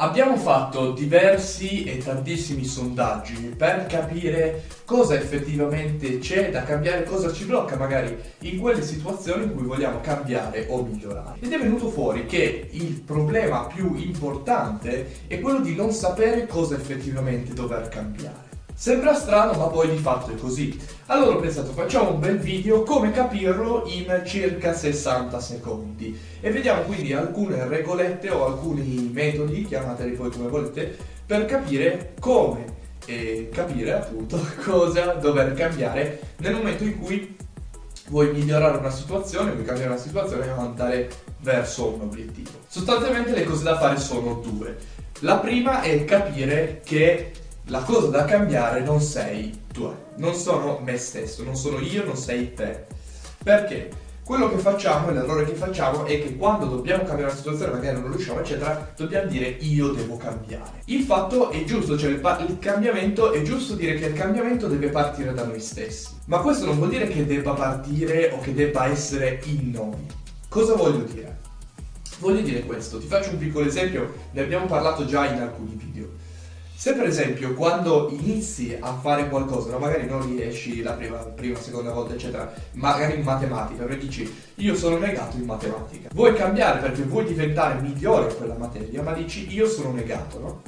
Abbiamo fatto diversi e tantissimi sondaggi per capire cosa effettivamente c'è da cambiare, cosa ci blocca magari in quelle situazioni in cui vogliamo cambiare o migliorare. Ed è venuto fuori che il problema più importante è quello di non sapere cosa effettivamente dover cambiare. Sembra strano, ma poi di fatto è così. Allora ho pensato, facciamo un bel video come capirlo in circa 60 secondi. E vediamo quindi alcune regolette o alcuni metodi, chiamateli poi come volete, per capire come e capire appunto cosa dover cambiare nel momento in cui vuoi migliorare una situazione, vuoi cambiare una situazione e andare verso un obiettivo. Sostanzialmente le cose da fare sono due. La prima è capire che la cosa da cambiare non sei tu, non sono me stesso, non sono io, non sei te. Perché? Quello che facciamo, l'errore che facciamo è che quando dobbiamo cambiare una situazione, magari non riusciamo, eccetera, dobbiamo dire io devo cambiare. Il fatto è giusto, cioè il, pa- il cambiamento è giusto dire che il cambiamento deve partire da noi stessi. Ma questo non vuol dire che debba partire o che debba essere in noi. Cosa voglio dire? Voglio dire questo, ti faccio un piccolo esempio, ne abbiamo parlato già in alcuni video. Se per esempio quando inizi a fare qualcosa, magari non riesci la prima, prima, seconda volta, eccetera, magari in matematica, perché dici io sono negato in matematica, vuoi cambiare perché vuoi diventare migliore in quella materia, ma dici io sono negato, no?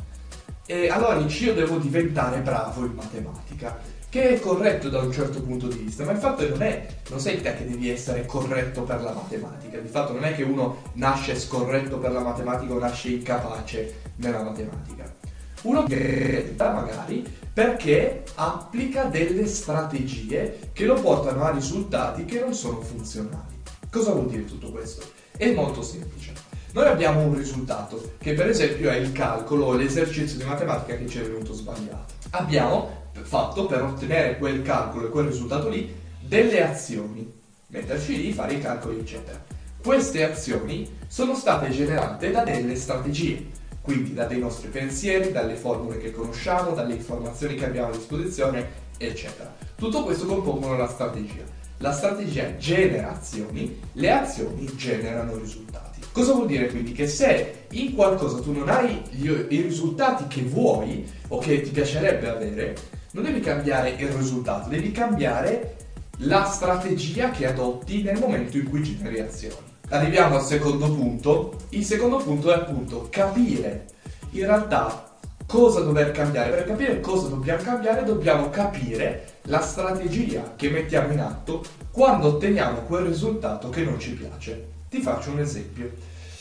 E allora dici io devo diventare bravo in matematica, che è corretto da un certo punto di vista, ma il fatto non è, non sei te che devi essere corretto per la matematica, di fatto non è che uno nasce scorretto per la matematica o nasce incapace nella matematica uno che magari perché applica delle strategie che lo portano a risultati che non sono funzionali. Cosa vuol dire tutto questo? È molto semplice. Noi abbiamo un risultato che per esempio è il calcolo o l'esercizio di matematica che ci è venuto sbagliato. Abbiamo fatto per ottenere quel calcolo e quel risultato lì delle azioni, metterci lì, fare i calcoli eccetera. Queste azioni sono state generate da delle strategie quindi da dei nostri pensieri, dalle formule che conosciamo, dalle informazioni che abbiamo a disposizione, eccetera. Tutto questo compongono la strategia. La strategia genera azioni, le azioni generano risultati. Cosa vuol dire quindi? Che se in qualcosa tu non hai gli, i risultati che vuoi o che ti piacerebbe avere, non devi cambiare il risultato, devi cambiare la strategia che adotti nel momento in cui generi azioni arriviamo al secondo punto. Il secondo punto è appunto capire in realtà cosa dover cambiare. Per capire cosa dobbiamo cambiare dobbiamo capire la strategia che mettiamo in atto quando otteniamo quel risultato che non ci piace. Ti faccio un esempio.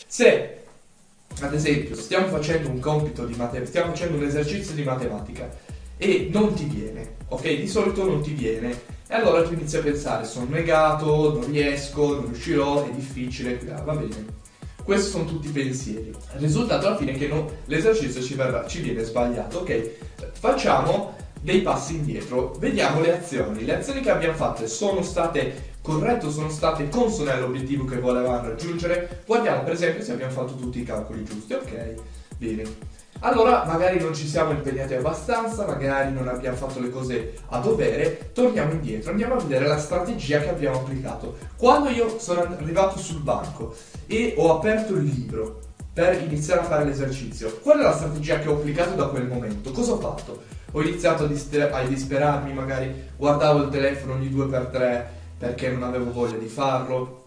Se ad esempio stiamo facendo un compito di matematica, stiamo facendo un esercizio di matematica e non ti viene, ok? Di solito non ti viene e allora tu inizi a pensare, sono negato, non riesco, non riuscirò, è difficile, ah, va bene. Questi sono tutti i pensieri. Il risultato alla fine è che no, l'esercizio ci, verrà, ci viene sbagliato. Ok, facciamo dei passi indietro, vediamo le azioni. Le azioni che abbiamo fatte sono state corrette sono state consone all'obiettivo che volevamo raggiungere? Guardiamo per esempio se abbiamo fatto tutti i calcoli giusti. Ok, bene allora magari non ci siamo impegnati abbastanza, magari non abbiamo fatto le cose a dovere, torniamo indietro, andiamo a vedere la strategia che abbiamo applicato. Quando io sono arrivato sul banco e ho aperto il libro per iniziare a fare l'esercizio, qual è la strategia che ho applicato da quel momento? Cosa ho fatto? Ho iniziato a, disper- a disperarmi, magari guardavo il telefono ogni due per tre perché non avevo voglia di farlo,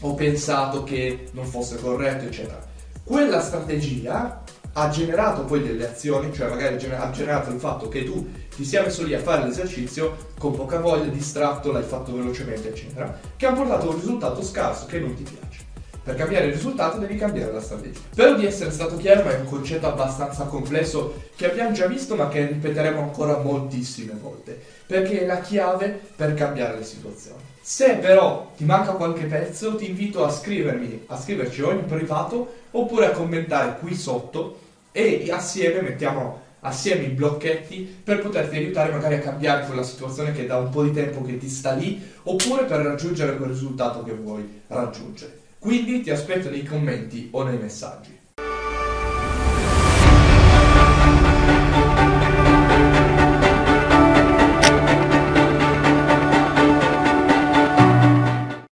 ho pensato che non fosse corretto, eccetera. Quella strategia ha generato poi delle azioni, cioè magari ha generato il fatto che tu ti sia messo lì a fare l'esercizio con poca voglia, distratto, l'hai fatto velocemente, eccetera, che ha portato a un risultato scarso che non ti piace. Per cambiare il risultato devi cambiare la strategia. Spero di essere stato chiaro, ma è un concetto abbastanza complesso che abbiamo già visto, ma che ripeteremo ancora moltissime volte, perché è la chiave per cambiare le situazioni. Se però ti manca qualche pezzo, ti invito a scrivermi, a scriverci o in privato oppure a commentare qui sotto e assieme mettiamo assieme i blocchetti per poterti aiutare magari a cambiare quella situazione che da un po' di tempo che ti sta lì oppure per raggiungere quel risultato che vuoi raggiungere. Quindi ti aspetto nei commenti o nei messaggi.